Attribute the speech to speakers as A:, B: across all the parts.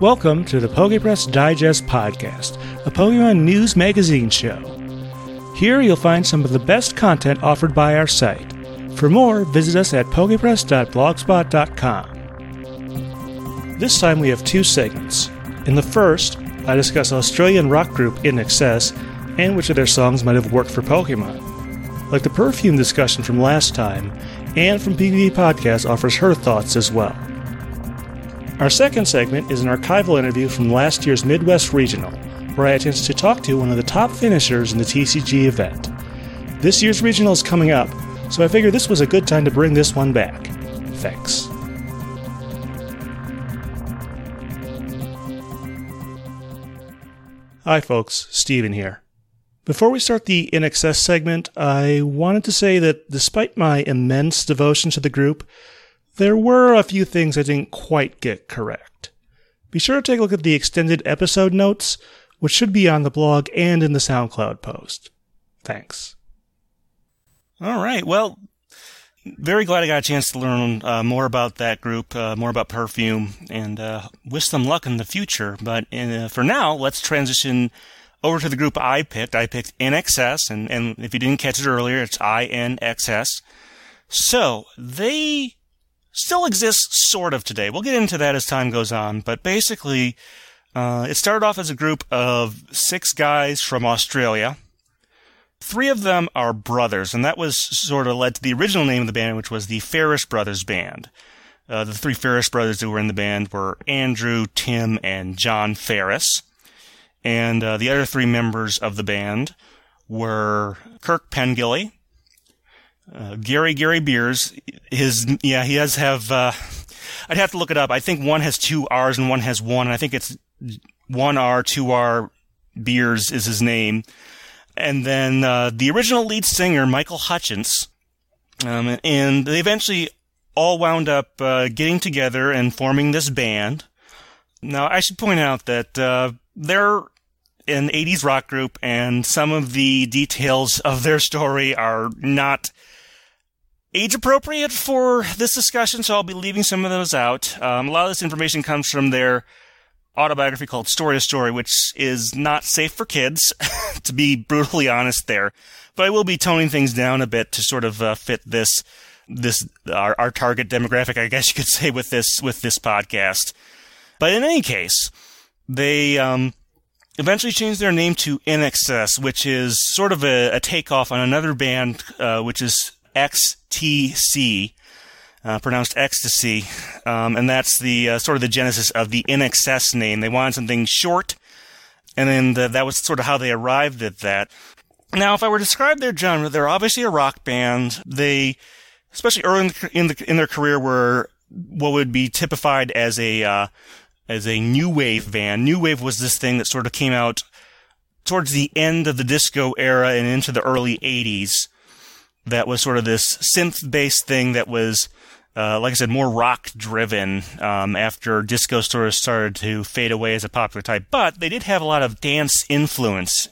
A: Welcome to the PokePress Digest Podcast, a Pokemon news magazine show. Here you'll find some of the best content offered by our site. For more, visit us at pokepress.blogspot.com. This time we have two segments. In the first, I discuss Australian rock group INXS and which of their songs might have worked for Pokemon. Like the perfume discussion from last time, Anne from PvP Podcast offers her thoughts as well. Our second segment is an archival interview from last year's Midwest Regional, where I had a chance to talk to one of the top finishers in the TCG event. This year's regional is coming up, so I figured this was a good time to bring this one back. Thanks. Hi, folks. Steven here. Before we start the INXS segment, I wanted to say that despite my immense devotion to the group, there were a few things I didn't quite get correct. Be sure to take a look at the extended episode notes, which should be on the blog and in the SoundCloud post. Thanks.
B: All right. Well, very glad I got a chance to learn uh, more about that group, uh, more about Perfume, and uh, wish them luck in the future. But uh, for now, let's transition over to the group I picked. I picked INXS, and, and if you didn't catch it earlier, it's INXS. So they still exists sort of today. We'll get into that as time goes on, but basically, uh, it started off as a group of six guys from Australia. Three of them are brothers, and that was sort of led to the original name of the band, which was the Farriss Brothers Band. Uh, the three Farriss brothers who were in the band were Andrew, Tim, and Jon Farriss. And uh, the other three members of the band were Kirk Pengilly, uh, Gary Gary Beers. His yeah, he does have. Uh, I'd have to look it up. I think one has two R's and one has one. and I think it's one R, two R. Beers is his name, and then uh, the original lead singer Michael Hutchence. Um, and they eventually all wound up uh, getting together and forming this band. Now, I should point out that uh, they're an 80s rock group, and some of the details of their story are not age appropriate for this discussion, so I'll be leaving some of those out. Um, a lot of this information comes from their autobiography called Story to Story, which is not safe for kids, to be brutally honest there. But I will be toning things down a bit to sort of uh, fit this this our, our target demographic, I guess you could say, with this with this podcast. But in any case, they um, eventually changed their name to INXS, which is sort of a, a takeoff on another band, uh, which is XTC, uh, pronounced ecstasy, um, and that's the uh, sort of the genesis of the INXS name. They wanted something short, and then the, that was sort of how they arrived at that. Now, if I were to describe their genre, they're obviously a rock band. They, especially early in, the, in, the, in their career, were what would be typified as a uh, as a new wave band. New wave was this thing that sort of came out towards the end of the disco era and into the early 80s. That was sort of this synth based thing that was, uh, like I said, more rock driven um, after disco sort of started to fade away as a popular type. But they did have a lot of dance influence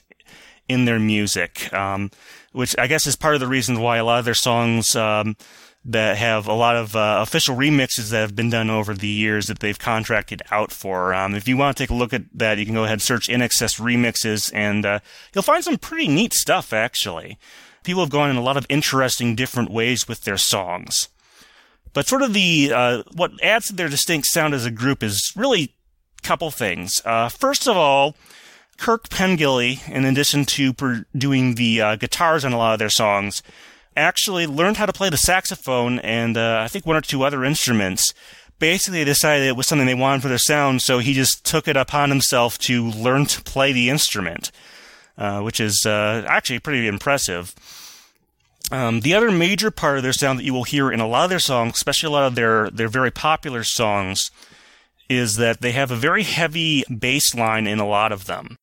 B: in their music, um, which I guess is part of the reason why a lot of their songs um, that have a lot of uh, official remixes that have been done over the years that they've contracted out for. Um, if you want to take a look at that, you can go ahead and search INXS remixes, and uh, you'll find some pretty neat stuff actually. People have gone in a lot of interesting different ways with their songs. But sort of the uh, what adds to their distinct sound as a group is really a couple things. Uh, first of all, Kirk Pengilly, in addition to per- doing the uh, guitars on a lot of their songs, actually learned how to play the saxophone and uh, I think one or two other instruments. Basically, they decided it was something they wanted for their sound, so he just took it upon himself to learn to play the instrument, uh, which is uh, actually pretty impressive. Um, the other major part of their sound that you will hear in a lot of their songs, especially a lot of their, their very popular songs, is that they have a very heavy bass line in a lot of them.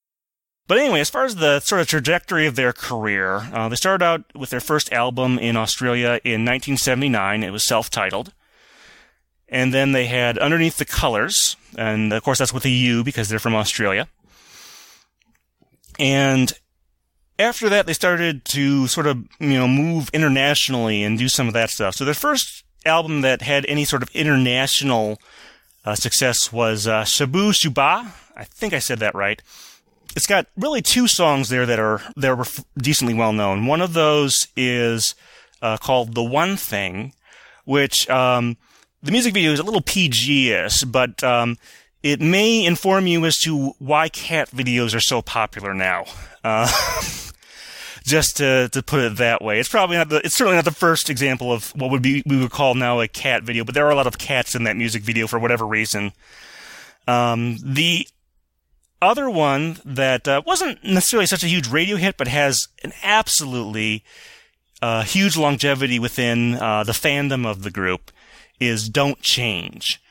B: But anyway, as far as the sort of trajectory of their career, uh, they started out with their first album in Australia in 1979. It was self-titled. And then they had Underneath the Colours, and of course that's with a U because they're from Australia. And after that, they started to sort of, you know, move internationally and do some of that stuff. So their first album that had any sort of international uh, success was uh, Shabooh Shoobah. I think I said that right. It's got really two songs there that are that are decently well known. One of those is uh, called "The One Thing," which um, the music video is a little PG-ish, but um, it may inform you as to why cat videos are so popular now. Uh, just to, to put it that way. It's probably not the, it's certainly not the first example of what would be, we would call now a cat video, but there are a lot of cats in that music video for whatever reason. Um, the other one that uh, wasn't necessarily such a huge radio hit, but has an absolutely uh, huge longevity within uh, the fandom of the group is Don't Change.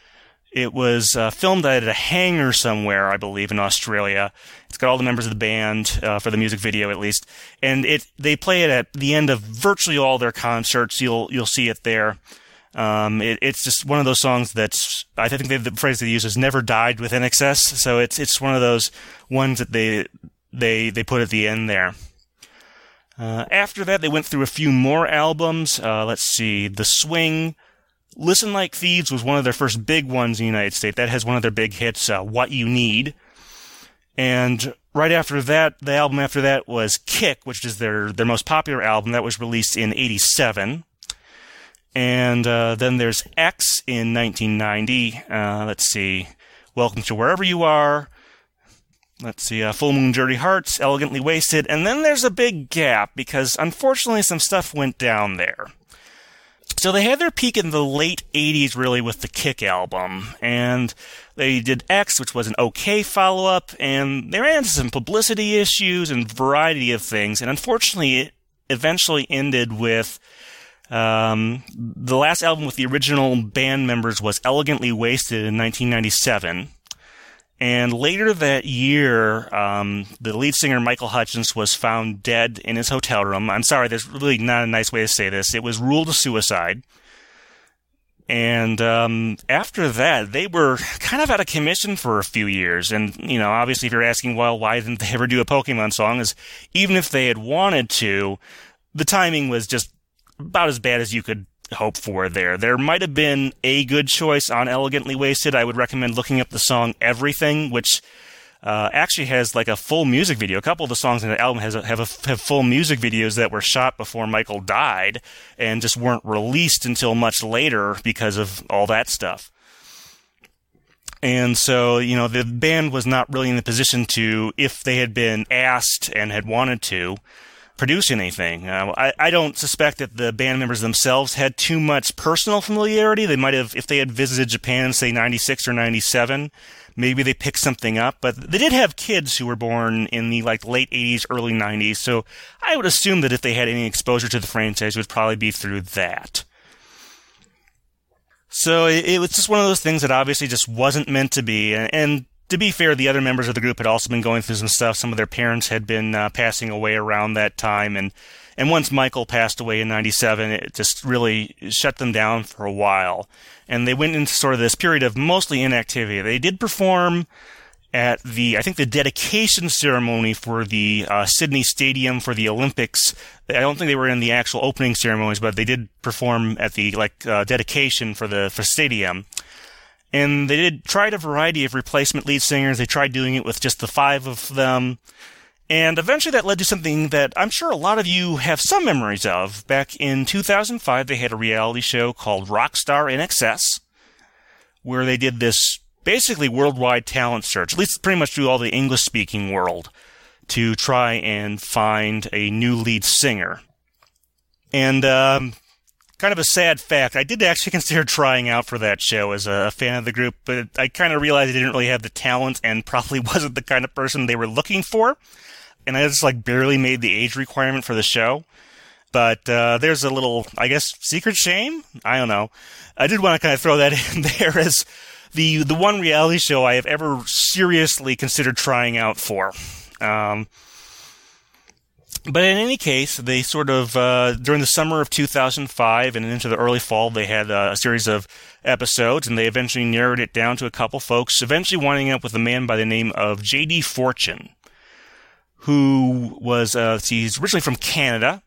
B: It was uh, filmed at a hangar somewhere, I believe, in Australia. It's got all the members of the band uh, for the music video, at least, and it they play it at the end of virtually all their concerts. You'll you'll see it there. Um, it, it's just one of those songs that's I think the phrase they use is "never died with INXS." So it's it's one of those ones that they they they put at the end there. Uh, after that, they went through a few more albums. Uh, let's see, The Swing, Listen Like Thieves was one of their first big ones in the United States. That has one of their big hits, uh, What You Need. And right after that, the album after that was Kick, which is their, their most popular album. That was released in 87. And uh, then there's X in 1990. Uh, let's see. Welcome to Wherever You Are. Let's see. Uh, Full Moon Dirty Hearts, Elegantly Wasted. And then there's a big gap because unfortunately some stuff went down there. So they had their peak in the late 80s, really, with the Kick album. And they did X, which was an okay follow up, and they ran into some publicity issues and variety of things. And unfortunately, it eventually ended with. Um, the last album with the original band members was Elegantly Wasted in 1997. And later that year, um, the lead singer Michael Hutchence was found dead in his hotel room. I'm sorry, there's really not a nice way to say this. It was ruled a suicide. And um, after that, they were kind of out of commission for a few years. And you know, obviously, if you're asking, well, why didn't they ever do a Pokemon song? Is even if they had wanted to, the timing was just about as bad as you could hope for there. There might have been a good choice on Elegantly Wasted. I would recommend looking up the song Everything, which uh, actually has like a full music video. A couple of the songs in the album has a, have a, have full music videos that were shot before Michael died and just weren't released until much later because of all that stuff. And so, you know, the band was not really in the position to, if they had been asked and had wanted to, produce anything. Uh, I, I don't suspect that the band members themselves had too much personal familiarity. They might have, if they had visited Japan, say 96 or 97, maybe they picked something up, but they did have kids who were born in the like late 80s, early 90s. So I would assume that if they had any exposure to the franchise, it would probably be through that. So it, it was just one of those things that obviously just wasn't meant to be. And, and to be fair, the other members of the group had also been going through some stuff. Some of their parents had been uh, passing away around that time, and and once Michael passed away in '97, it just really shut them down for a while, and they went into sort of this period of mostly inactivity. They did perform at the I think the dedication ceremony for the uh, Sydney Stadium for the Olympics. I don't think they were in the actual opening ceremonies, but they did perform at the like uh, dedication for the for stadium. And they did tried a variety of replacement lead singers. They tried doing it with just the five of them. And eventually that led to something that I'm sure a lot of you have some memories of. Back in 2005, they had a reality show called Rockstar INXS, where they did this basically worldwide talent search, at least pretty much through all the English speaking world, to try and find a new lead singer. And um, kind of a sad fact. I did actually consider trying out for that show as a fan of the group, but I kind of realized I didn't really have the talent and probably wasn't the kind of person they were looking for. And I just like barely made the age requirement for the show. But uh, there's a little, I guess, secret shame. I don't know. I did want to kind of throw that in there as the the one reality show I have ever seriously considered trying out for. Um, but in any case, they sort of uh, during the summer of 2005 and into the early fall, they had uh, a series of episodes, and they eventually narrowed it down to a couple folks. Eventually, winding up with a man by the name of J.D. Fortune, who was uh, he's originally from Canada,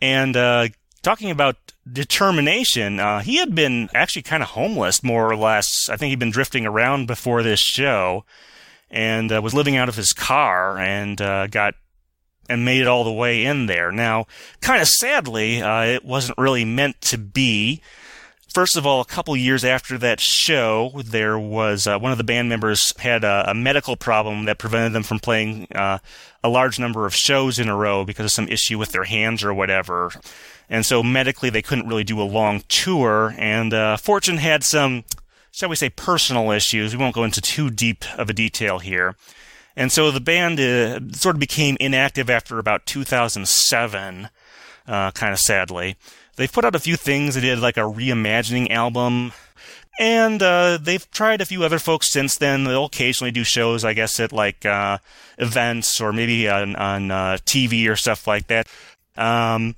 B: and uh, talking about determination. Uh, he had been actually kind of homeless, more or less. I think he'd been drifting around before this show, and uh, was living out of his car, and got and made it all the way in there. Now, kind of sadly, uh, it wasn't really meant to be. First of all, a couple years after that show, there was uh, one of the band members had a, a, medical problem that prevented them from playing uh, a large number of shows in a row because of some issue with their hands or whatever. And so medically, they couldn't really do a long tour. And uh, Fortune had some, shall we say, personal issues. We won't go into too deep of a detail here. And so the band uh, sort of became inactive after about 2007, uh, kind of sadly. They've put out a few things. They did like a reimagining album. And uh, they've tried a few other folks since then. They'll occasionally do shows, I guess, at like uh, events or maybe on, on uh, TV or stuff like that. Um,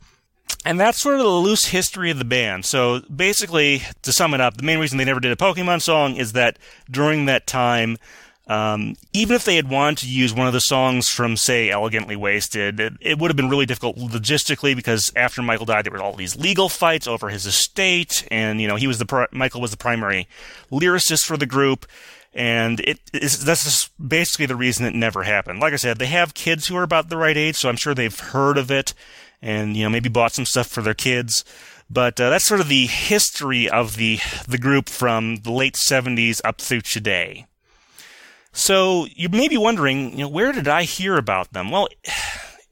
B: and that's sort of the loose history of the band. So basically, to sum it up, the main reason they never did a Pokemon song is that during that time, um, even if they had wanted to use one of the songs from, say, Elegantly Wasted, it, it, would have been really difficult logistically because after Michael died, there were all these legal fights over his estate, and you know he was the Michael was the primary lyricist for the group, and it is that's basically the reason it never happened. Like I said, they have kids who are about the right age, so I'm sure they've heard of it, and you know maybe bought some stuff for their kids. But uh, that's sort of the history of the the group from the late 70s up through today. So you may be wondering, you know, where did I hear about them? Well,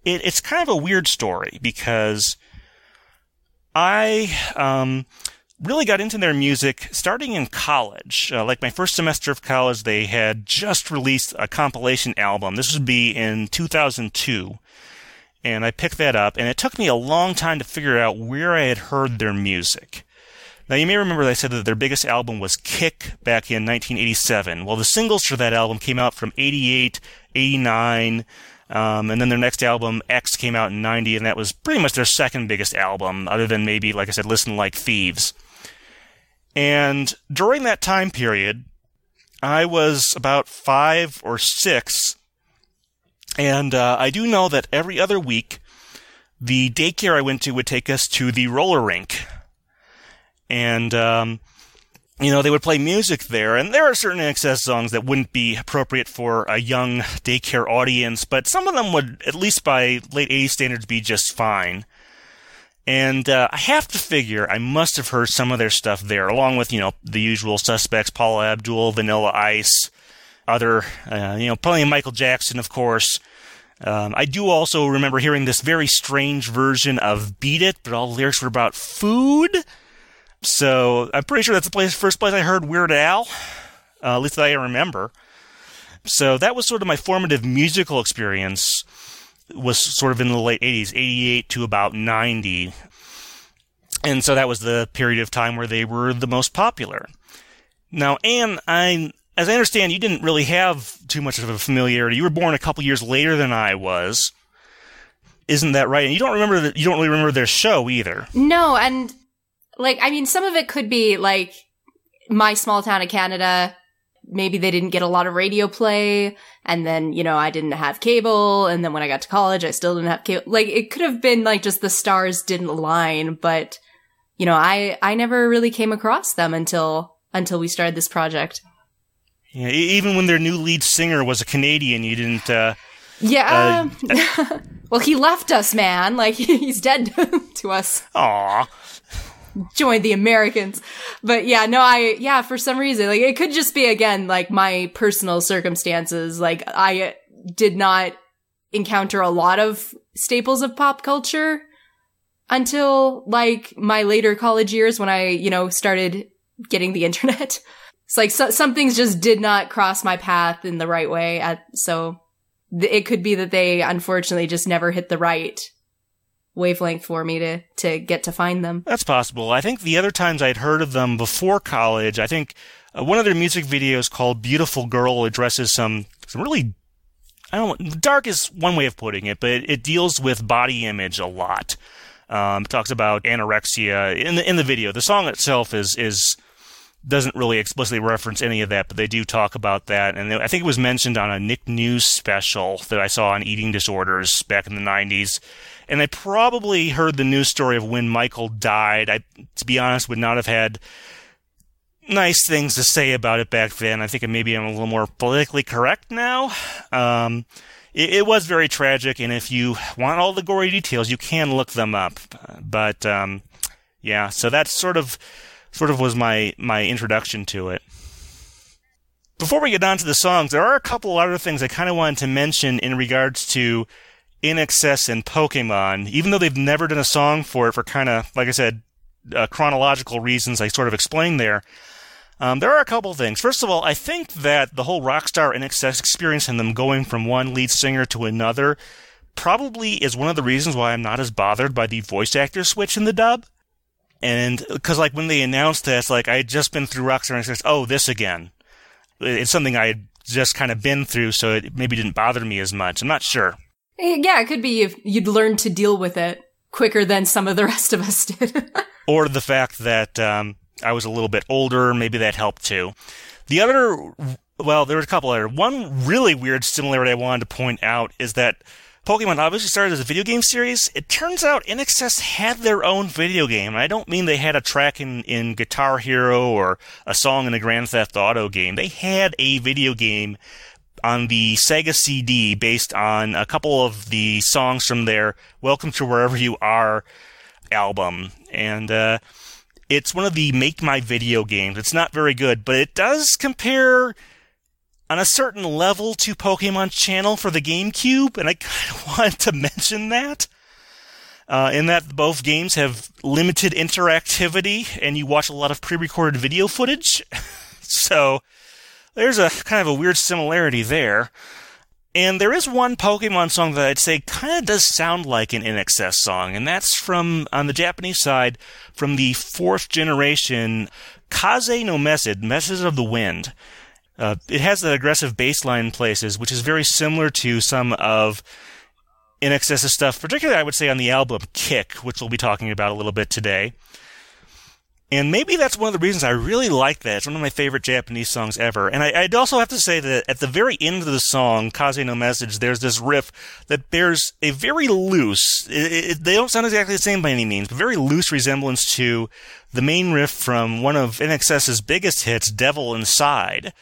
B: it, it's kind of a weird story because I um, really got into their music starting in college. Uh, like my first semester of college, they had just released a compilation album. This would be in 2002. And I picked that up, and it took me a long time to figure out where I had heard their music. Now, you may remember I said that their biggest album was Kick back in 1987. Well, the singles for that album came out from 88, 89, um, and then their next album, X, came out in 90, and that was pretty much their second biggest album, other than maybe, like I said, Listen Like Thieves. And during that time period, I was about five or six, and uh, I do know that every other week, the daycare I went to would take us to the roller rink and um, you know they would play music there, and there are certain INXS songs that wouldn't be appropriate for a young daycare audience, but some of them would, at least by late '80s standards, be just fine. And uh, I have to figure I must have heard some of their stuff there, along with you know the usual suspects: Paula Abdul, Vanilla Ice, other uh, you know of Michael Jackson, of course. Um, I do also remember hearing this very strange version of "Beat It," but all the lyrics were about food. So I'm pretty sure that's the place, first place I heard Weird Al, uh, at least that I remember. So that was sort of my formative musical experience. Was sort of in the late 80s, 88 to about 90. And so that was the period of time where they were the most popular. Now, Anne, I, as I understand, you didn't really have too much of a familiarity. You were born a couple years later than I was. Isn't that right? And you don't remember the, you don't really remember their show either.
C: No, and like, I mean, some of it could be like my small town of Canada. Maybe they didn't get a lot of radio play. And then, you know, I didn't have cable. And then when I got to college, I still didn't have cable. Like, it could have been like just the stars didn't align. But, you know, I, I never really came across them until, until we started this project.
B: Yeah. Even when their new lead singer was a Canadian, you didn't, uh,
C: yeah. Uh, well, he left us, man. Like he's dead to us.
B: Aw
C: join the Americans. But yeah, no, I, yeah, for some reason, like it could just be again, like my personal circumstances. Like I did not encounter a lot of staples of pop culture until like my later college years when I, you know, started getting the internet. It's like so, some things just did not cross my path in the right way. At, so th- it could be that they unfortunately just never hit the right wavelength for me to to get to find them.
B: That's possible. I think the other times I'd heard of them before college, I think uh, one of their music videos called "Beautiful Girl" addresses some some really I don't dark is one way of putting it, but it, it deals with body image a lot. Um, talks about anorexia in the in the video. The song itself is is doesn't really explicitly reference any of that, but they do talk about that. And I think it was mentioned on a Nick News special that I saw on eating disorders back in the 90s. And I probably heard the news story of when Michael died. I, to be honest, would not have had nice things to say about it back then. I think maybe I'm a little more politically correct now. Um, it, it, was very tragic, and if you want all the gory details, you can look them up. But um, yeah, so that sort of sort of was my my introduction to it. Before we get on to the songs, there are a couple other things I kind of wanted to mention in regards to INXS and Pokemon. Even though they've never done a song for it, for kind of like I said, uh, chronological reasons I sort of explained there. Um, there are a couple things. First of all, I think that the whole Rockstar INXS experience and them going from one lead singer to another probably is one of the reasons why I'm not as bothered by the voice actor switch in the dub. And because like when they announced this, like I had just been through Rockstar and said, "Oh, this again." It's something I had just kind of been through, so it maybe didn't bother me as much. I'm not sure.
C: Eh, yeah, it could be if you'd learned to deal with it quicker than some of the rest of us did.
B: or the fact that um, I was a little bit older, maybe that helped too. The other, well, there were a couple other. One really weird similarity I wanted to point out is that Pokemon obviously started as a video game series. It turns out INXS had their own video game. I don't mean they had a track in, in Guitar Hero or a song in a Grand Theft Auto game. They had a video game on the Sega CD based on a couple of the songs from their Welcome to Wherever You Are album. And uh, it's one of the Make My Video games. It's not very good, but it does compare on a certain level to Pokemon Channel for the GameCube, and I kind of wanted to mention that. Uh, in that both games have limited interactivity, and you watch a lot of pre-recorded video footage. so there's a kind of a weird similarity there. And there is one Pokemon song that I'd say kind of does sound like an INXS song, and that's from, on the Japanese side, from the fourth generation Kaze no Message, Message of the Wind. Uh, it has that aggressive bass line in places, which is very similar to some of INXS's stuff, particularly I would say on the album Kick, which we'll be talking about a little bit today. And maybe that's one of the reasons I really like that. It's one of my favorite Japanese songs ever. And I, would also have to say that at the very end of the song, Kaze no Message, there's this riff that bears a very loose, it, it, they don't sound exactly the same by any means, but very loose resemblance to the main riff from one of INXS's biggest hits, Devil Inside.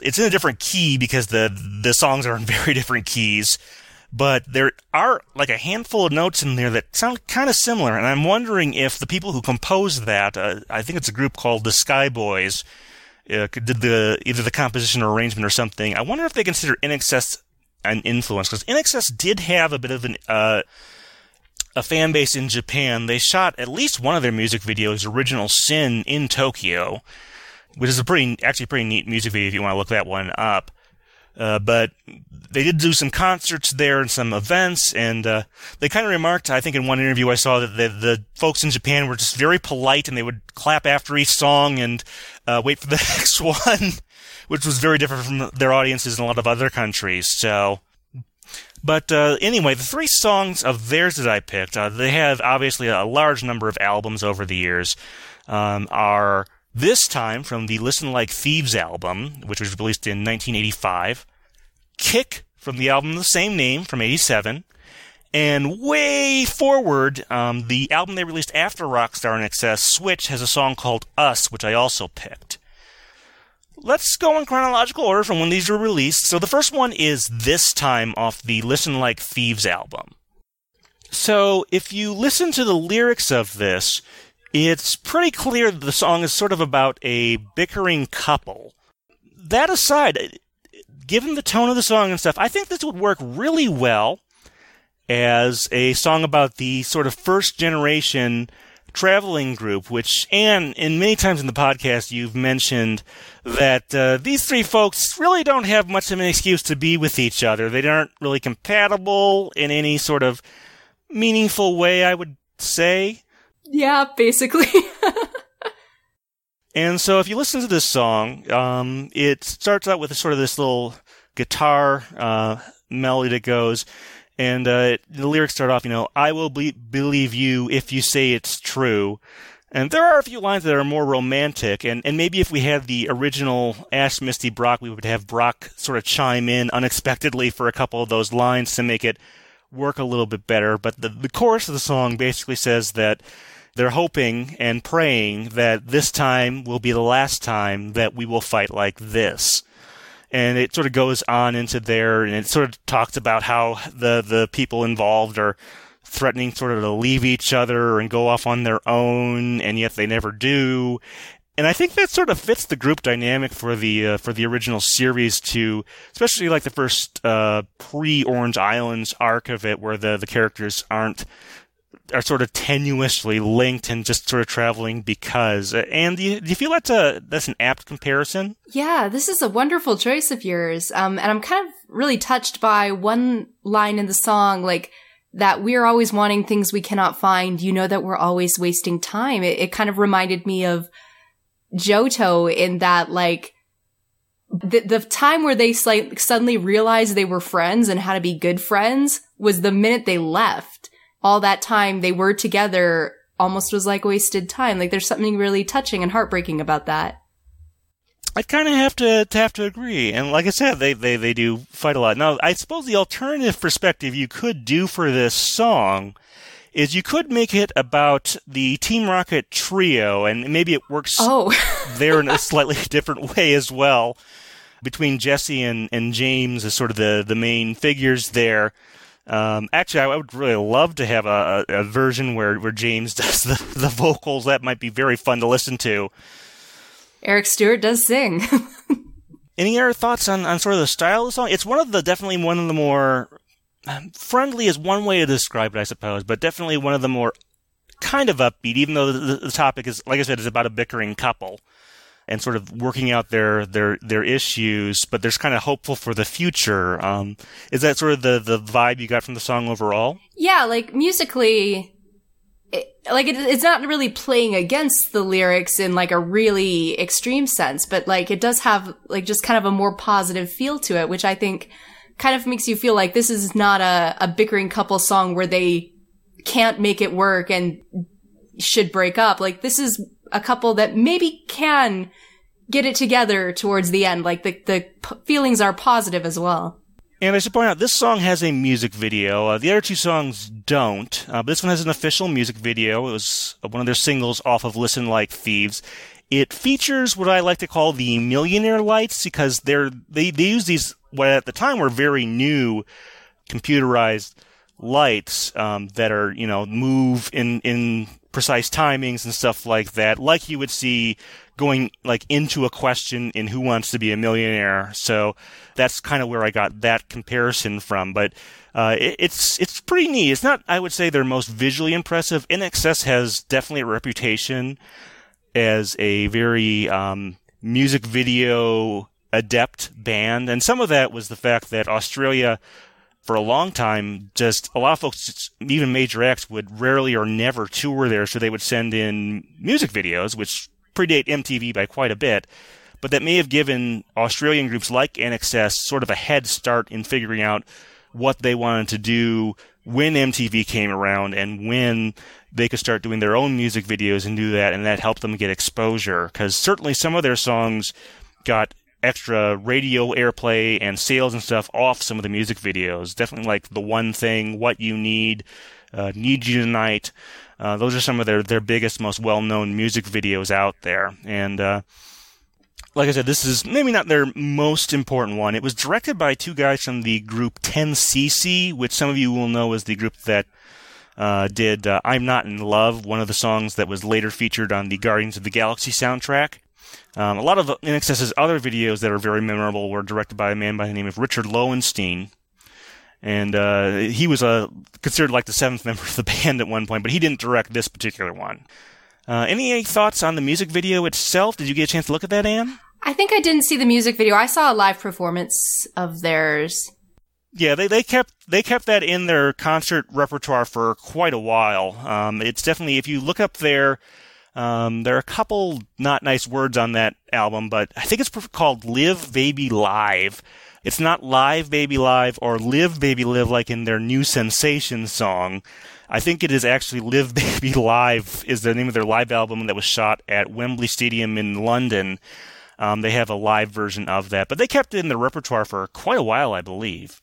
B: It's in a different key because the, the songs are in very different keys but there are like a handful of notes in there that sound kind of similar, and I'm wondering if the people who composed that, uh, I think it's a group called the Skyboys, uh, did the either the composition or arrangement or something. I wonder if they consider INXS an influence because INXS did have a bit of an uh, a fan base in Japan. They shot at least one of their music videos, Original Sin, in Tokyo, which is a pretty actually pretty neat music video if you want to look that one up. Uh, but they did do some concerts there and some events, and uh, they kind of remarked, I think in one interview I saw that the, the, folks in Japan were just very polite and they would clap after each song and uh, wait for the next one, which was very different from their audiences in a lot of other countries. So, but uh, anyway, the three songs of theirs that I picked, uh, they have obviously a large number of albums over the years, um, are this time from the Listen Like Thieves album, which was released in 1985. Kick from the album of the same name from 87. And way forward, um, the album they released after Rockstar INXS, Switch, has a song called Us, which I also picked. Let's go in chronological order from when these were released. So the first one is This Time off the Listen Like Thieves album. So if you listen to the lyrics of this, it's pretty clear that the song is sort of about a bickering couple. That aside, given the tone of the song and stuff, I think this would work really well as a song about the sort of first generation traveling group, which, and in many times in the podcast, you've mentioned that uh, these three folks really don't have much of an excuse to be with each other. They aren't really compatible in any sort of meaningful way, I would say.
C: Yeah, basically.
B: and so if you listen to this song, um, it starts out with sort of this little guitar uh, melody that goes, and uh, the lyrics start off, you know, I will be- believe you if you say it's true. And there are a few lines that are more romantic, and, and maybe if we had the original Ash Misty Brock, we would have Brock sort of chime in unexpectedly for a couple of those lines to make it work a little bit better. But the, the chorus of the song basically says that they're hoping and praying that this time will be the last time that we will fight like this. And it sort of goes on into there, and it sort of talks about how the, the people involved are threatening sort of to leave each other and go off on their own, and yet they never do. And I think that sort of fits the group dynamic for the uh, for the original series too, especially like the first uh, pre Orange Islands arc of it, where the the characters aren't are sort of tenuously linked and just sort of traveling because. And do you, do you feel that's a that's an apt comparison?
C: Yeah, this is a wonderful choice of yours. Um, and I'm kind of really touched by one line in the song, like that we're always wanting things we cannot find. You know that we're always wasting time. It, it kind of reminded me of Johto in that like the, the time where they like suddenly realized they were friends and how to be good friends was the minute they left. All that time they were together almost was like wasted time. Like there's something really touching and heartbreaking about that.
B: I kind of have to, to have to agree. And like I said, they, they, they do fight a lot. Now, I suppose the alternative perspective you could do for this song is you could make it about the Team Rocket trio, and maybe it works
C: oh.
B: there in a slightly different way as well. Between Jessie and, and James as sort of the, the main figures there. Um, actually, I would really love to have a, a, version where, where James does the, the vocals. That might be very fun to listen to.
C: Eric Stuart does sing.
B: Any other thoughts on, on sort of the style of the song? It's one of the definitely one of the more um, friendly is one way to describe it, I suppose, but definitely one of the more kind of upbeat, even though the, the topic is, like I said, is about a bickering couple and sort of working out their their their issues, but there's kind of hopeful for the future. Um, is that sort of the the vibe you got from the song overall?
C: Yeah, like musically, it, like it, it's not really playing against the lyrics in like a really extreme sense, but like it does have like just kind of a more positive feel to it, which I think kind of makes you feel like this is not a, a bickering couple song where they can't make it work and should break up. Like this is a couple that maybe can get it together towards the end. Like the, the p- feelings are positive as well.
B: And I should point out, this song has a music video. Uh, the other two songs don't. Uh, this one has an official music video. It was one of their singles off of Listen Like Thieves. It features what I like to call the millionaire lights because they're, they, they use these, what at the time were very new computerized lights, um, that are, you know, move in, in precise timings and stuff like that, like you would see going like into a question in Who Wants to Be a Millionaire. So that's kind of where I got that comparison from. But uh, it, it's it's pretty neat. It's not, I would say, their most visually impressive. INXS has definitely a reputation as a very um, music video adept band, and some of that was the fact that Australia for a long time, just a lot of folks, even major acts, would rarely or never tour there, so they would send in music videos, which predate MTV by quite a bit, but that may have given Australian groups like INXS sort of a head start in figuring out what they wanted to do when MTV came around and when they could start doing their own music videos and do that, and that helped them get exposure. Because certainly some of their songs got extra radio airplay and sales and stuff off some of the music videos. Definitely like the one thing, what you need, uh, need you tonight. Uh, those are some of their their biggest, most well known music videos out there, and. Uh, like I said, this is maybe not their most important one. It was directed by two guys from the group 10cc, which some of you will know is the group that uh, did uh, I'm Not in Love, one of the songs that was later featured on the Guardians of the Galaxy soundtrack. Um, a lot of INXS's other videos that are very memorable were directed by a man by the name of Richard Lowenstein. And uh, he was a, considered like the seventh member of the band at one point, but he didn't direct this particular one. Uh, any thoughts on the music video itself? Did you get a chance to look at that, Anne?
C: I think I didn't see the music video. I saw a live performance of theirs.
B: Yeah, they, they kept they kept that in their concert repertoire for quite a while. Um, it's definitely if you look up their um, there are a couple not nice words on that album, but I think it's called Live Baby Live. It's not Live Baby Live or Live Baby Live like in their new sensation song. I think it is actually Live Baby Live is the name of their live album that was shot at Wembley Stadium in London. Um, they have a live version of that, but they kept it in their repertoire for quite a while, I believe.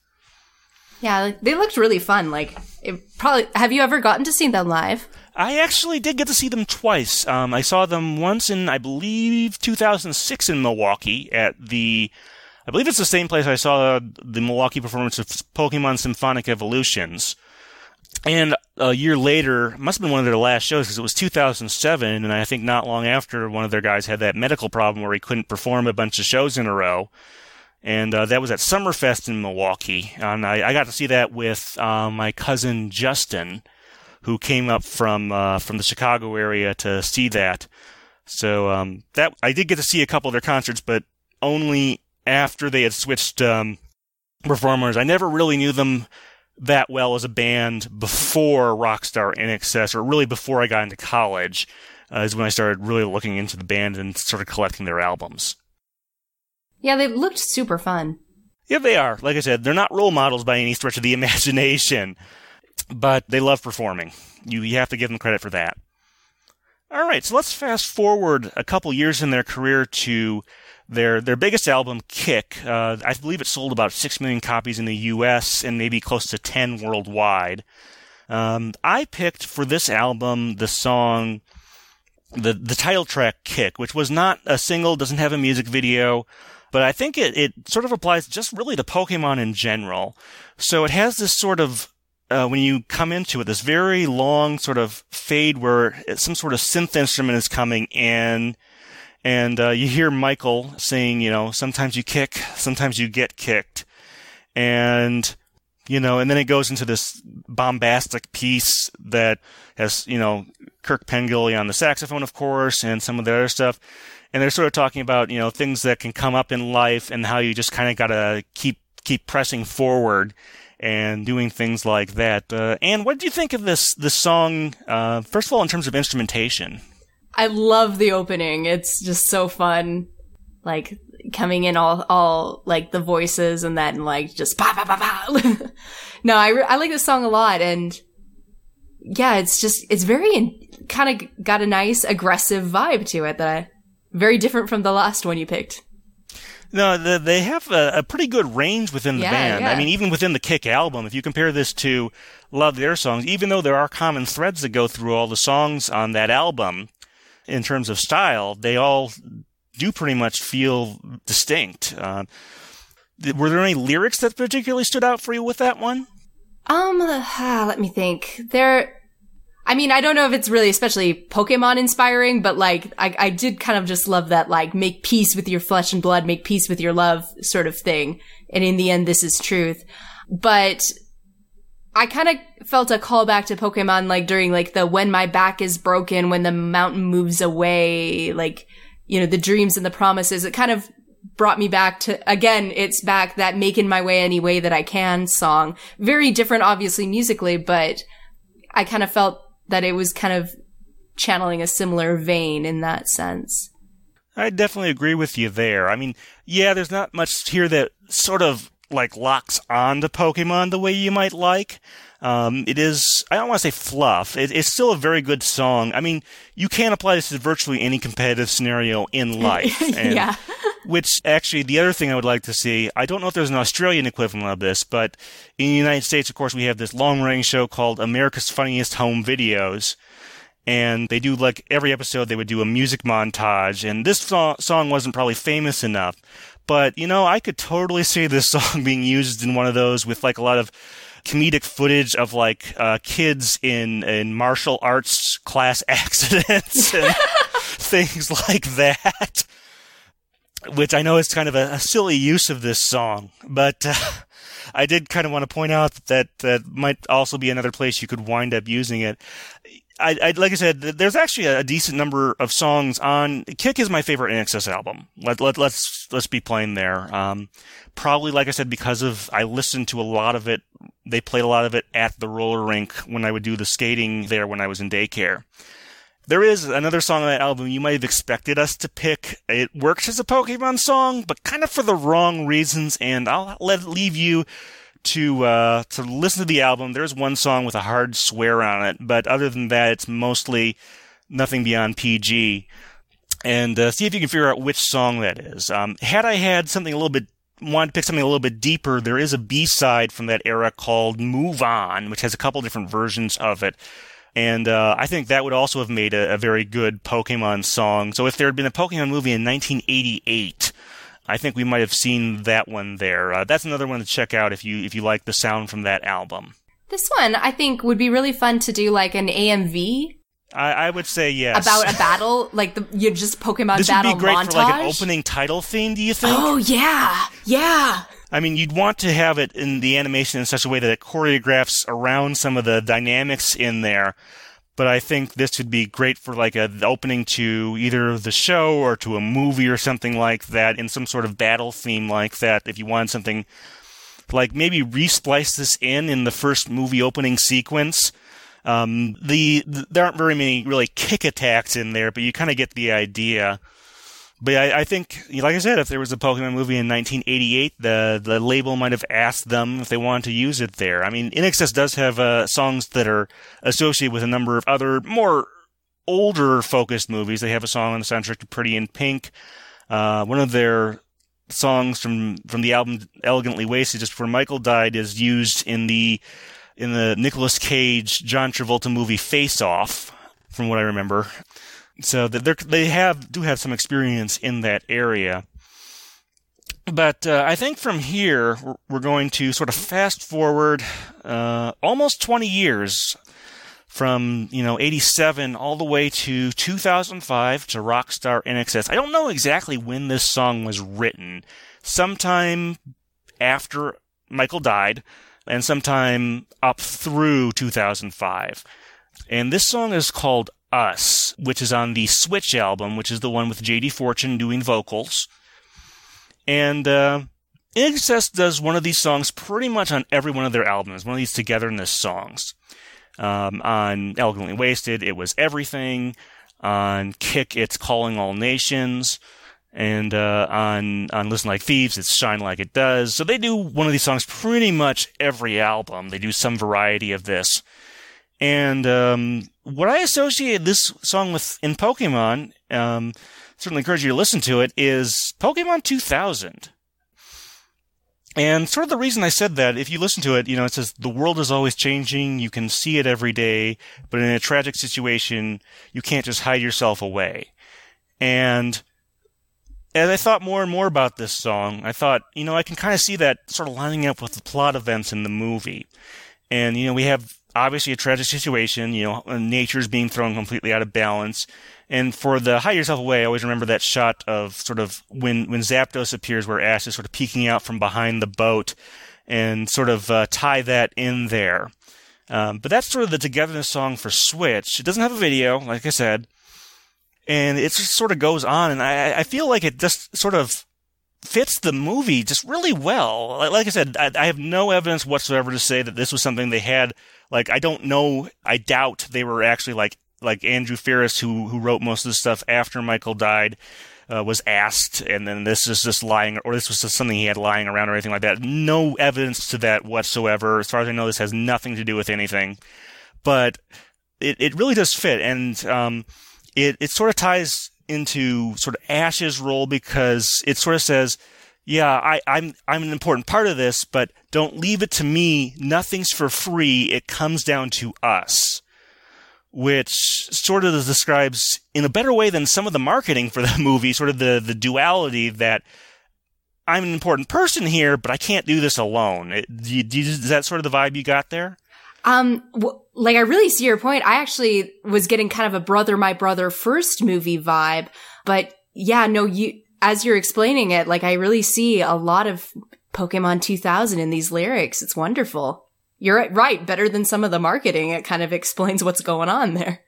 C: Yeah, they looked really fun. Like, it probably have you ever gotten to see them live?
B: I actually did get to see them twice. Um, I saw them once in, I believe, 2006 in Milwaukee at the, I believe it's the same place I saw the Milwaukee performance of Pokemon Symphonic Evolutions. And a year later, must have been one of their last shows because it was 2007, and I think not long after, one of their guys had that medical problem where he couldn't perform a bunch of shows in a row. And uh, that was at Summerfest in Milwaukee. And I, I got to see that with uh, my cousin Justin, who came up from uh, from the Chicago area to see that. So um, that I did get to see a couple of their concerts, but only after they had switched um, performers. I never really knew them that well as a band before Rockstar INXS, or really before I got into college, uh, is when I started really looking into the band and started collecting their albums.
C: Yeah, they looked super fun.
B: Yeah, they are. Like I said, they're not role models by any stretch of the imagination, but they love performing. You, you have to give them credit for that. All right, so let's fast forward a couple years in their career to their their biggest album, Kick. Uh, I believe it sold about six million copies in the U.S. and maybe close to ten worldwide. Um, I picked for this album the song, the the title track, Kick, which was not a single, doesn't have a music video, but I think it it sort of applies just really to Pokemon in general. So it has this sort of uh, when you come into it, this very long sort of fade where some sort of synth instrument is coming in and uh, you hear Michael saying, you know, sometimes you kick, sometimes you get kicked, and you know, and then it goes into this bombastic piece that has, you know, Kirk Pengilly on the saxophone, of course, and some of the other stuff. And they're sort of talking about, you know, things that can come up in life and how you just kind of got to keep keep pressing forward and doing things like that. Uh, and what do you think of this this song? Uh, first of all, in terms of instrumentation.
C: I love the opening. It's just so fun. Like coming in all, all like the voices and that, and like just ba ba ba ba. no, I, re- I like this song a lot. And yeah, it's just, it's very kind of got a nice aggressive vibe to it that I, very different from the last one you picked.
B: No, the, they have a, a, pretty good range within the
C: yeah,
B: band.
C: Yeah.
B: I mean, even within the Kick album, if you compare this to a lot of their songs, even though there are common threads that go through all the songs on that album, in terms of style, they all do pretty much feel distinct. Uh, were there any lyrics that particularly stood out for you with that one?
C: Um, uh, let me think. There, I mean, I don't know if it's really especially Pokemon inspiring, but like, I, I did kind of just love that, like, make peace with your flesh and blood, make peace with your love sort of thing. And in the end, this is truth. But I kind of felt a callback to Pokemon, like during like the when my back is broken, when the mountain moves away, like, you know, the dreams and the promises. It kind of brought me back to, again, it's back that making my way any way that I can song. Very different, obviously, musically, but I kind of felt that it was kind of channeling a similar vein in that sense.
B: I definitely agree with you there. I mean, yeah, there's not much here that sort of like locks onto Pokemon the way you might like. Um, it is, I don't want to say fluff. It, it's still a very good song. I mean, you can apply this to virtually any competitive scenario in life.
C: And, yeah.
B: which actually, the other thing I would like to see, I don't know if there's an Australian equivalent of this, but in the United States, of course, we have this long running show called America's Funniest Home Videos. And they do like every episode, they would do a music montage. And this so- song wasn't probably famous enough, but, you know, I could totally see this song being used in one of those with like a lot of comedic footage of like uh, kids in in martial arts class accidents and things like that. Which I know is kind of a, a silly use of this song, but uh, I did kind of want to point out that that might also be another place you could wind up using it. I, I, like I said, there's actually a, decent number of songs on. Kick is my favorite INXS album. Let, let let's let's be plain there. Um, probably, like I said, because of I listened to a lot of it. They played a lot of it at the roller rink when I would do the skating there when I was in daycare. there is another song on that album you might have expected us to pick. It works as a Pokemon song, but kind of for the wrong reasons, and I'll let leave you to uh, to listen to the album. There's one song with a hard swear on it, but other than that, it's mostly nothing beyond PG. And uh, see if you can figure out which song that is. Um, had I had something a little bit wanted to pick something a little bit deeper, there is a B side from that era called "Move On," which has a couple different versions of it. And uh, I think that would also have made a, a, very good Pokemon song. So if there had been a Pokemon movie in 1988, I think we might have seen that one there. Uh, that's another one to check out if you if you like the sound from that album.
C: This one I think would be really fun to do like an AMV.
B: I, I would say yes.
C: About a battle, like the you just Pokemon
B: this
C: battle
B: would be great
C: montage.
B: for like an opening title theme. Do you think?
C: Oh yeah, yeah.
B: I mean, you'd want to have it in the animation in such a way that it choreographs around some of the dynamics in there but I think this would be great for like a opening to either the show or to a movie or something like that in some sort of battle theme like that. If you want something like maybe resplice this in in the first movie opening sequence. Um, the, the there aren't very many really kick attacks in there, but you kind of get the idea. But I, I, think, like I said, if there was a Pokemon movie in 1988, the the label might have asked them if they wanted to use it there. I mean, INXS does have uh, songs that are associated with a number of other more older focused movies. They have a song on the soundtrack to Pretty in Pink. Uh, one of their songs from from the album Elegantly Wasted, just before Michael died, is used in the in the Nicolas Cage John Travolta movie Face Off, from what I remember so that they have do have some experience in that area. But uh, I think from here we're going to sort of fast forward uh, almost 20 years from you know 87 all the way to 2005 to Rockstar INXS. I don't know exactly when this song was written. Sometime after Michael died, and sometime up through 2005. And this song is called us, which is on the Switch album, which is the one with JD Fortune doing vocals. And uh, does one of these songs pretty much on every one of their albums, one of these togetherness songs. Um, on Elegantly Wasted, it was Everything. On Kick, it's Calling All Nations. And uh, on on Listen Like Thieves, it's Shine Like It Does. So they do one of these songs pretty much every album. They do some variety of this. And um, what I associate this song with in Pokemon, um, certainly encourage you to listen to it, is Pokemon 2000. And sort of the reason I said that, if you listen to it, you know, it says the world is always changing. You can see it every day, but in a tragic situation, you can't just hide yourself away. And as I thought more and more about this song, I thought, you know, I can kind of see that sort of lining up with the plot events in the movie. And, you know, we have obviously a tragic situation. You know, nature's being thrown completely out of balance. And for the hide yourself away, I always remember that shot of sort of when when Zapdos appears, where Ash is sort of peeking out from behind the boat, and sort of uh, tie that in there. Um, but that's sort of the togetherness song for Switch. It doesn't have a video, like I said, and it just sort of goes on. And I, I feel like it just sort of fits the movie just really well. Like I said, I, I have no evidence whatsoever to say that this was something they had like I don't know. I doubt they were actually like like Andrew Farriss, who who wrote most of the stuff after Michael died. Uh, was asked, and then this is just lying, or this was just something he had lying around, or anything like that. No evidence to that whatsoever. As far as I know, this has nothing to do with anything. But it, it really does fit, and um, it it sort of ties into sort of Ash's role because it sort of says yeah, I, I'm I'm an important part of this, but don't leave it to me. Nothing's for free. It comes down to us. Which sort of describes in a better way than some of the marketing for the movie, sort of the, the duality that I'm an important person here, but I can't do this alone. It, do do is that sort of the vibe you got there?
C: Um, w- like I really see your point. I actually was getting kind of a brother, my brother first movie vibe, but yeah, no, you, as you're explaining it, like I really see a lot of Pokemon 2000 in these lyrics. It's wonderful. You're right. Better than some of the marketing. It kind of explains what's going on there.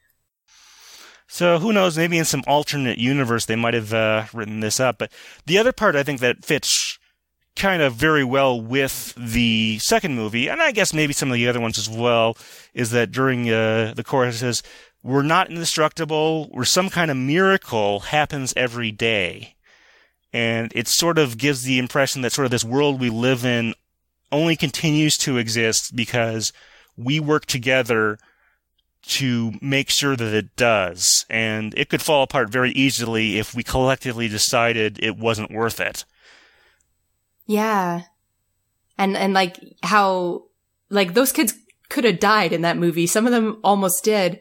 B: So who knows? Maybe in some alternate universe they might have uh, written this up. But the other part I think that fits kind of very well with the second movie, and I guess maybe some of the other ones as well, is that during uh, the chorus it says, we're not indestructible, where some kind of miracle happens every day. And it sort of gives the impression that sort of this world we live in only continues to exist because we work together to make sure that it does. And it could fall apart very easily if we collectively decided it wasn't worth it.
C: Yeah. And, and like how, like those kids could have died in that movie. Some of them almost did.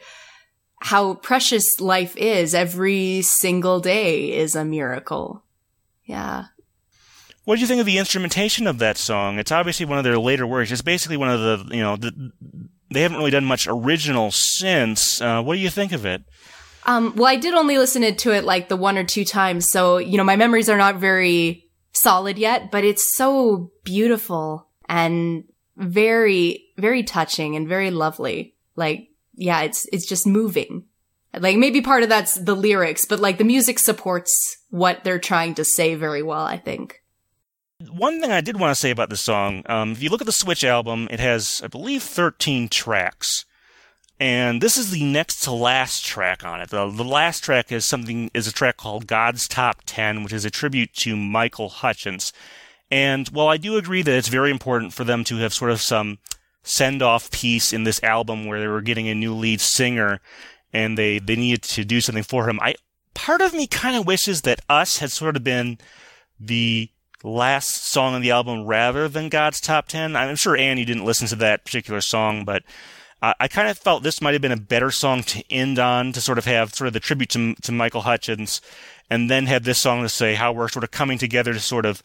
C: How precious life is. Every single day is a miracle. Yeah.
B: What did you think of the instrumentation of that song? It's obviously one of their later works. It's basically one of the, you know, the, they haven't really done much original since. Uh, what do you think of it?
C: Um, well, I did only listen to it like the one or two times, so you know my memories are not very solid yet. But it's so beautiful and very, very touching and very lovely. Like, yeah, it's it's just moving. Like maybe part of that's the lyrics, but like the music supports what they're trying to say very well. I think.
B: One thing I did want to say about this song, um, if you look at the Switch album, it has, I believe, 13 tracks. And this is the next to last track on it. The, the last track is something, is a track called God's Top 10, which is a tribute to Michael Hutchence. And while I do agree that it's very important for them to have sort of some send off piece in this album where they were getting a new lead singer and they, they needed to do something for him, I, part of me kind of wishes that Us had sort of been the last song on the album rather than God's Top 10. I'm sure you didn't listen to that particular song, but uh, I kind of felt this might have been a better song to end on to sort of have sort of the tribute to, to Michael Hutchence and then have this song to say how we're sort of coming together to sort of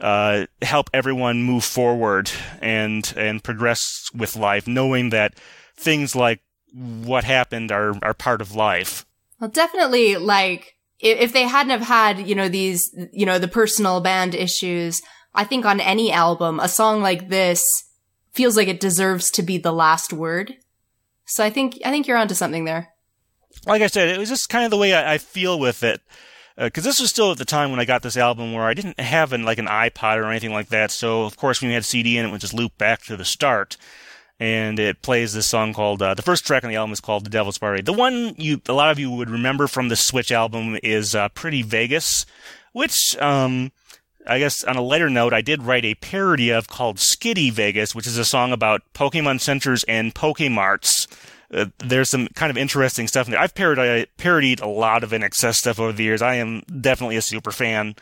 B: uh, help everyone move forward and and progress with life, knowing that things like what happened are are part of life.
C: Well, definitely, like if they hadn't have had, you know, these, you know, the personal band issues, I think on any album, a song like this feels like it deserves to be the last word. So I think, I think you're onto something there.
B: Like I said, it was just kind of the way I, I feel with it. Because uh, this was still at the time when I got this album where I didn't have an, like an iPod or anything like that. So, of course, when you had CD in it, would just loop back to the start and it plays this song called uh, the first track on the album is called "The Devil's Party." The one you a lot of you would remember from the Switch album is uh, "Pretty Vegas," which um, I guess on a lighter note, I did write a parody of called "Skitty Vegas," which is a song about Pokemon centers and Pokemarts. Uh, there's some kind of interesting stuff in there. I've parodied, parodied a lot of INXS stuff over the years. I am definitely a super fan.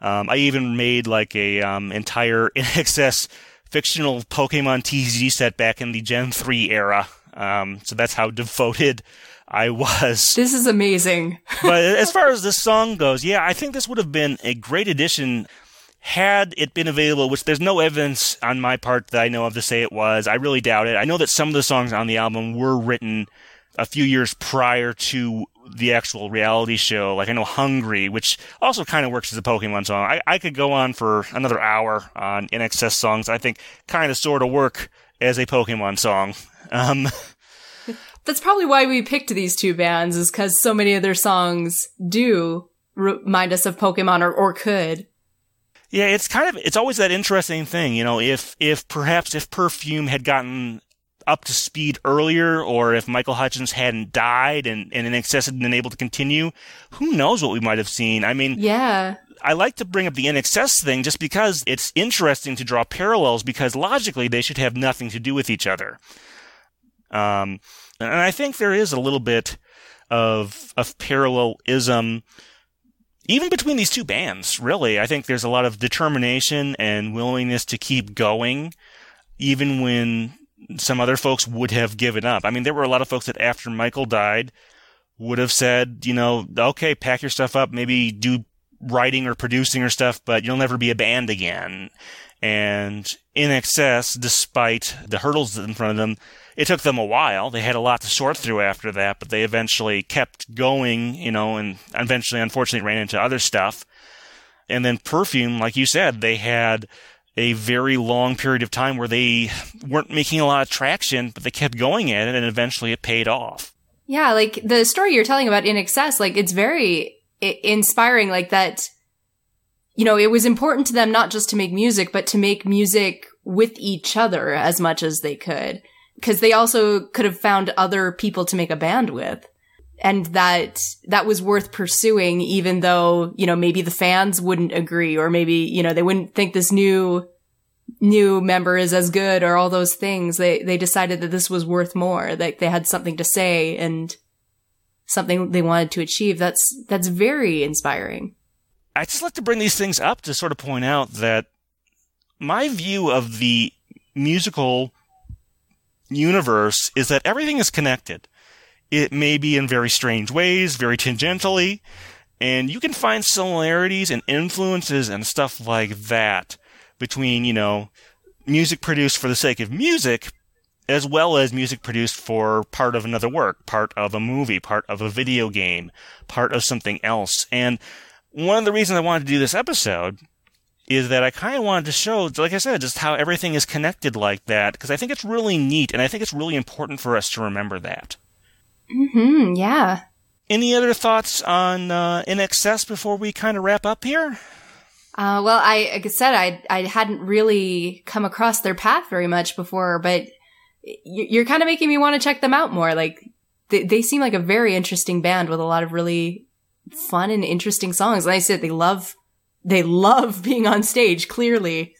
B: Um, I even made like a um, entire INXS fictional Pokemon TCG set back in the Gen 3 era. Um, so that's how devoted I was.
C: This is amazing.
B: but as far as this song goes, yeah, I think this would have been a great addition had it been available, which there's no evidence on my part that I know of to say it was. I really doubt it. I know that some of the songs on the album were written a few years prior to the actual reality show. Like I know Hungry, which also kind of works as a Pokemon song. I, I could go on for another hour on INXS songs. I think kind of sort of work as a Pokemon song. Um,
C: That's probably why we picked these two bands is because so many of their songs do remind us of Pokemon or, or could.
B: Yeah, it's kind of it's always that interesting thing, you know, if if perhaps if Perfume had gotten up to speed earlier, or if Michael Hutchence hadn't died and, and INXS had been able to continue, who knows what we might have seen. I mean,
C: yeah.
B: I like to bring up the INXS thing just because it's interesting to draw parallels because logically they should have nothing to do with each other. Um, and I think there is a little bit of, of parallelism even between these two bands, really. I think there's a lot of determination and willingness to keep going, even when some other folks would have given up. I mean, there were a lot of folks that after Michael died would have said, you know, okay, pack your stuff up, maybe do writing or producing or stuff, but you'll never be a band again. And INXS, despite the hurdles in front of them, it took them a while. They had a lot to sort through after that, but they eventually kept going, you know, and eventually, unfortunately, ran into other stuff. And then Perfume, like you said, they had a very long period of time where they weren't making a lot of traction, but they kept going at it and eventually it paid off.
C: Yeah, like the story you're telling about INXS, like it's very inspiring, like that, you know, it was important to them not just to make music, but to make music with each other as much as they could. because they also could have found other people to make a band with. And that, that was worth pursuing, even though, you know, maybe the fans wouldn't agree, or maybe, you know, they wouldn't think this new, new member is as good, or all those things. They, they decided that this was worth more, that they had something to say and something they wanted to achieve. That's, that's very inspiring.
B: I just like to bring these things up to sort of point out that my view of the musical universe is that everything is connected. It may be in very strange ways, very tangentially, and you can find similarities and influences and stuff like that between, you know, music produced for the sake of music, as well as music produced for part of another work, part of a movie, part of a video game, part of something else. And one of the reasons I wanted to do this episode is that I kind of wanted to show, like I said, just how everything is connected like that, because I think it's really neat, and I think it's really important for us to remember that.
C: Hmm. Yeah.
B: Any other thoughts on uh, INXS before we kind of wrap up here?
C: Uh, well, I, like I said, I I hadn't really come across their path very much before, but you're kind of making me want to check them out more. Like they, they seem like a very interesting band with a lot of really fun and interesting songs. Like I said, they love they love being on stage, clearly.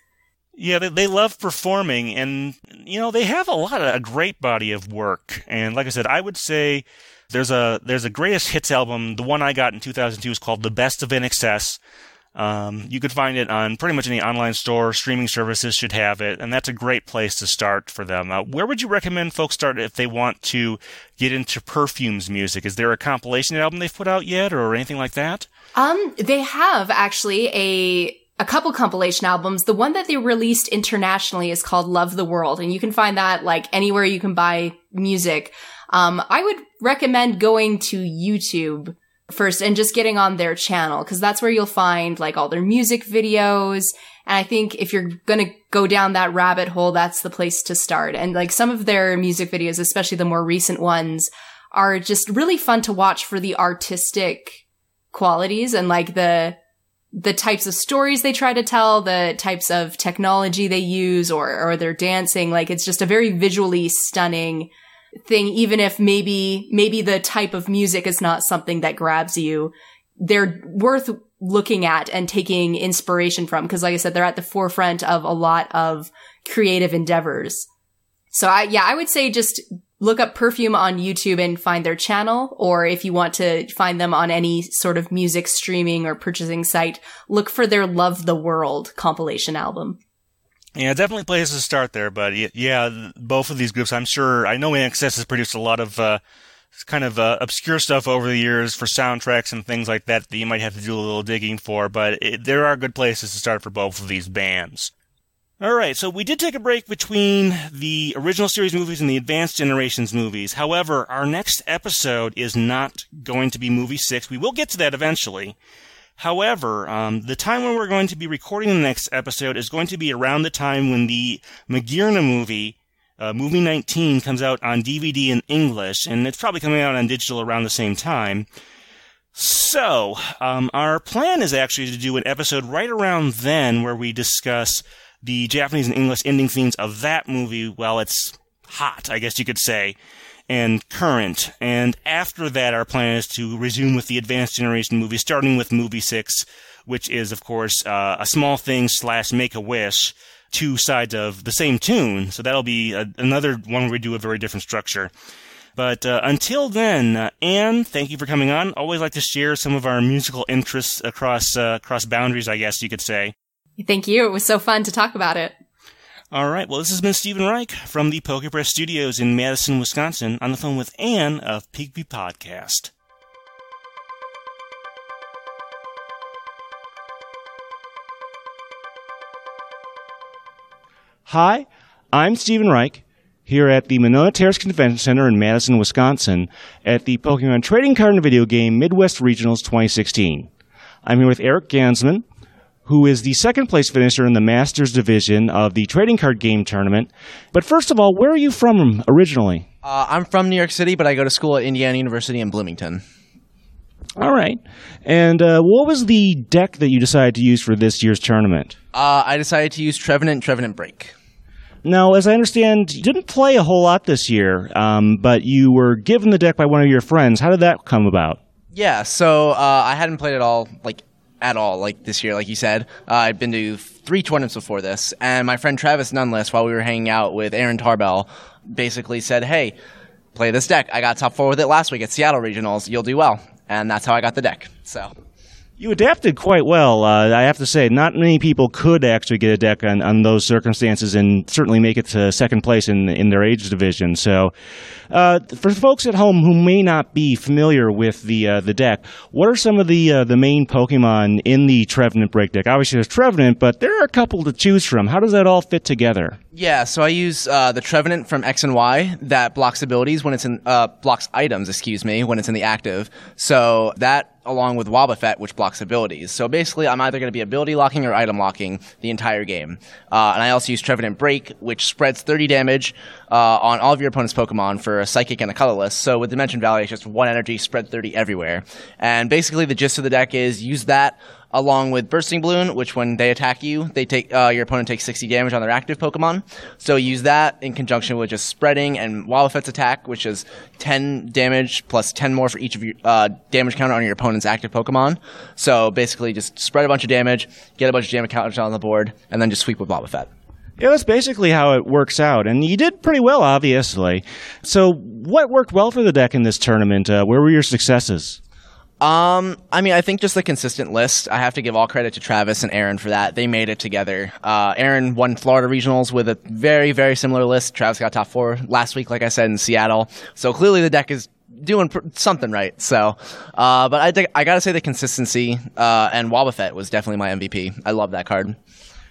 B: Yeah, they, they love performing, and you know they have a lot of a great body of work. And like I said, I would say there's a there's a greatest hits album. The one I got in 2002 is called "The Best of INXS." Um, you could find it on pretty much any online store. Streaming services should have it, and that's a great place to start for them. Uh, where would you recommend folks start if they want to get into Perfume's music? Is there a compilation album they've put out yet, or anything like that?
C: Um, they have actually a a couple compilation albums. The one that they released internationally is called Love the World, and you can find that like anywhere you can buy music. Um, I would recommend going to YouTube first and just getting on their channel because that's where you'll find like all their music videos. And I think if you're going to go down that rabbit hole, that's the place to start. And like some of their music videos, especially the more recent ones, are just really fun to watch for the artistic qualities and like the the types of stories they try to tell, the types of technology they use or or their dancing. Like it's just a very visually stunning thing, even if maybe, maybe the type of music is not something that grabs you. They're worth looking at and taking inspiration from. Cause like I said, they're at the forefront of a lot of creative endeavors. So I, yeah, I would say just look up perfume on YouTube and find their channel. Or if you want to find them on any sort of music streaming or purchasing site, look for their Love the World compilation album.
B: Yeah, definitely places to start there, but yeah, both of these groups, I'm sure, I know INXS has produced a lot of, uh, kind of uh, obscure stuff over the years for soundtracks and things like that that you might have to do a little digging for, but it, there are good places to start for both of these bands. All right, so we did take a break between the original series movies and the Advanced Generations movies. However, our next episode is not going to be movie six. We will get to that eventually. However, um, the time when we're going to be recording the next episode is going to be around the time when the Magearna movie, uh, movie 19, comes out on DVD in English, and it's probably coming out on digital around the same time. So, um, our plan is actually to do an episode right around then where we discuss the Japanese and English ending themes of that movie while it's hot, I guess you could say and current. And after that, our plan is to resume with the advanced generation movies, starting with movie six, which is, of course, uh, a small thing slash make a wish, two sides of the same tune. So that'll be a, another one where we do a very different structure. But uh, until then, uh, Anne, thank you for coming on. Always like to share some of our musical interests across uh, across boundaries, I guess you could say.
C: Thank you. It was so fun to talk about it.
B: All right. Well, this has been Stephen Reich from the PokePress Studios in Madison, Wisconsin, on the phone with Anne of Pigby Podcast. Hi, I'm Stephen Reich here at the Monona Terrace Convention Center in Madison, Wisconsin, at the Pokemon Trading Card and Video Game Midwest Regionals 2016. I'm here with Eric Gansman, who is the second place finisher in the Masters division of the trading card game tournament. But first of all, where are you from originally?
D: Uh, I'm from New York City, but I go to school at Indiana University in Bloomington.
B: All right. And uh, what was the deck that you decided to use for this year's tournament?
D: Uh, I decided to use Trevenant Trevenant Break.
B: Now, as I understand, you didn't play a whole lot this year, um, but you were given the deck by one of your friends. How did that come about?
D: Yeah, so uh, I hadn't played it all, like at all, like this year, like you said. Uh, I'd been to three tournaments before this, and my friend Travis Nunlist, while we were hanging out with Aaron Tarbell, basically said, "Hey, play this deck. I got top four with it last week at Seattle Regionals. You'll do well." And that's how I got the deck. So
B: You adapted quite well. Uh, I have to say, not many people could actually get a deck on, on those circumstances and certainly make it to second place in in their age division. So, uh, for folks at home who may not be familiar with the uh, the deck, what are some of the uh, the main Pokemon in the Trevenant break deck? Obviously, there's Trevenant, but there are a couple to choose from. How does that all fit together?
D: Yeah, so I use uh, the Trevenant from X and Y that blocks abilities when it's in uh, blocks items, excuse me, when it's in the active. So that along with Wobbuffet, which blocks abilities. So basically, I'm either going to be ability locking or item locking the entire game. Uh, and I also use Trevenant Break, which spreads 30 damage uh, on all of your opponent's Pokemon for a Psychic and a Colorless. So with Dimension Valley, it's just one energy spread 30 everywhere. And basically, the gist of the deck is use that along with Bursting Balloon, which when they attack you, they take uh, your opponent takes 60 damage on their active Pokemon. So use that in conjunction with just spreading and Wobbuffet's attack, which is 10 damage plus 10 more for each of your uh, damage counter on your opponent's active Pokemon. So basically, just spread a bunch of damage, get a bunch of damage counters on the board, and then just sweep with Wobbuffet.
B: Yeah, that's basically how it works out, and you did pretty well, obviously. So, what worked well for the deck in this tournament? Uh, where were your successes?
D: Um, I mean, I think just the consistent list. I have to give all credit to Travis and Aaron for that. They made it together. Uh, Aaron won Florida regionals with a very, very similar list. Travis got top four last week, like I said, in Seattle. So clearly the deck is doing pr- something right. So, uh, but I, I gotta say the consistency, uh, and Wobbuffet was definitely my MVP. I love that card.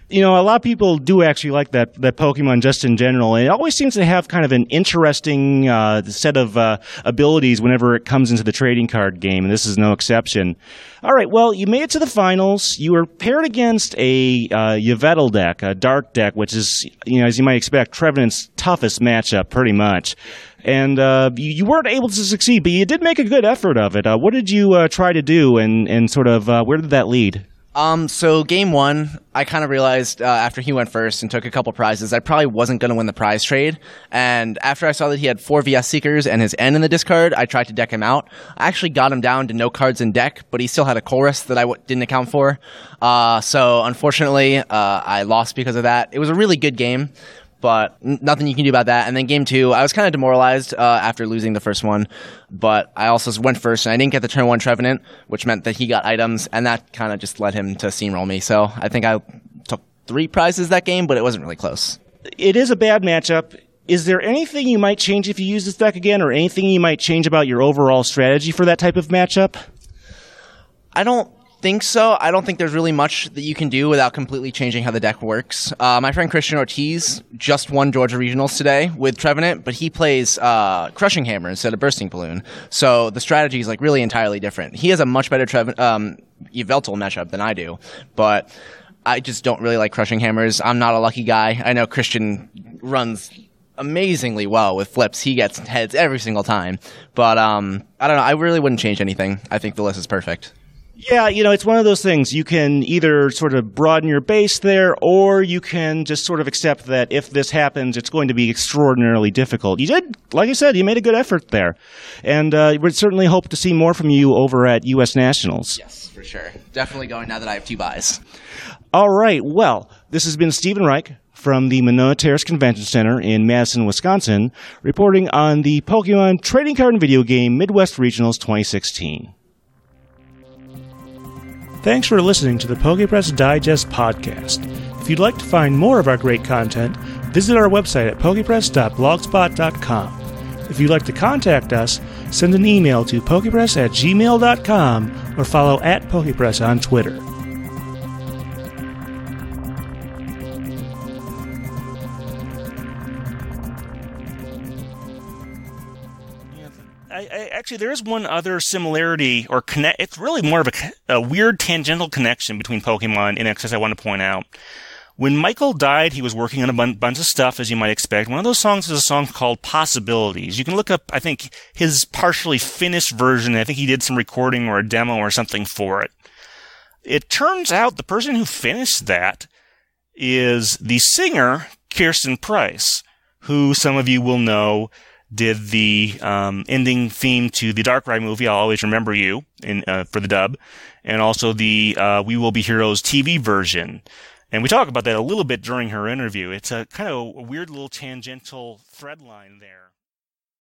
B: You know, a lot of people do actually like that that Pokemon just in general, and it always seems to have kind of an interesting uh, set of uh, abilities whenever it comes into the trading card game, and this is no exception. All right, well, you made it to the finals. You were paired against a uh, Yveltal deck, a dark deck, which is, you know, as you might expect, Trevenant's toughest matchup, pretty much. And uh, you, you, weren't able to succeed, but you did make a good effort of it. Uh, what did you uh, try to do, and and sort of uh, where did that lead?
D: Um, so game one, I kind of realized uh, after he went first and took a couple prizes, I probably wasn't going to win the prize trade. And after I saw that he had four VS Seekers and his N in the discard, I tried to deck him out. I actually got him down to no cards in deck, but he still had a Chorus that I w- didn't account for. Uh, so unfortunately, uh, I lost because of that. It was a really good game but nothing you can do about that. And then game two, I was kind of demoralized uh, after losing the first one, but I also went first and I didn't get the turn one Trevenant, which meant that he got items, and that kind of just led him to steamroll me. So I think I took three prizes that game, but it wasn't really close.
B: It is a bad matchup. Is there anything you might change if you use this deck again, or anything you might change about your overall strategy for that type of matchup?
D: I don't think so. I don't think there's really much that you can do without completely changing how the deck works. Uh, my friend Christian Ortiz just won Georgia Regionals today with Trevenant, but he plays uh, Crushing Hammer instead of Bursting Balloon. So the strategy is like really entirely different. He has a much better Treven- um, Yveltal matchup than I do, but I just don't really like Crushing Hammers. I'm not a lucky guy. I know Christian runs amazingly well with flips. He gets heads every single time. But um, I don't know. I really wouldn't change anything. I think the list is perfect.
B: Yeah, you know, it's one of those things. You can either sort of broaden your base there, or you can just sort of accept that if this happens, it's going to be extraordinarily difficult. You did, like I said, you made a good effort there. And uh, we'd certainly hope to see more from you over at U.S. Nationals.
D: Yes, for sure. Definitely going now that I have two buys.
B: All right. Well, this has been Stephen Reich from the Monona Terrace Convention Center in Madison, Wisconsin, reporting on the Pokemon Trading Card and Video Game Midwest Regionals 2016. Thanks for listening to the PokePress Digest podcast. If you'd like to find more of our great content, visit our website at pokepress.blogspot.com. If you'd like to contact us, send an email to pokepress at gmail.com or follow at pokepress on Twitter.
E: Actually, there is one other similarity or connect. It's really more of a, a weird tangential connection between Pokemon and INXS I want to point out. When Michael died, he was working on a bun- bunch of stuff, as you might expect. One of those songs is a song called Possibilities. You can look up, I think, his partially finished version. I think he did some recording or a demo or something for it. It turns out the person who finished that is the singer
B: Kirsten Price, who some of you will know did the um, ending theme to the Darkrai movie. I'll always remember you in uh, for the dub, and also the uh, We Will Be Heroes TV version. And we talk about that a little bit during her interview. It's a kind of a weird little tangential thread line there.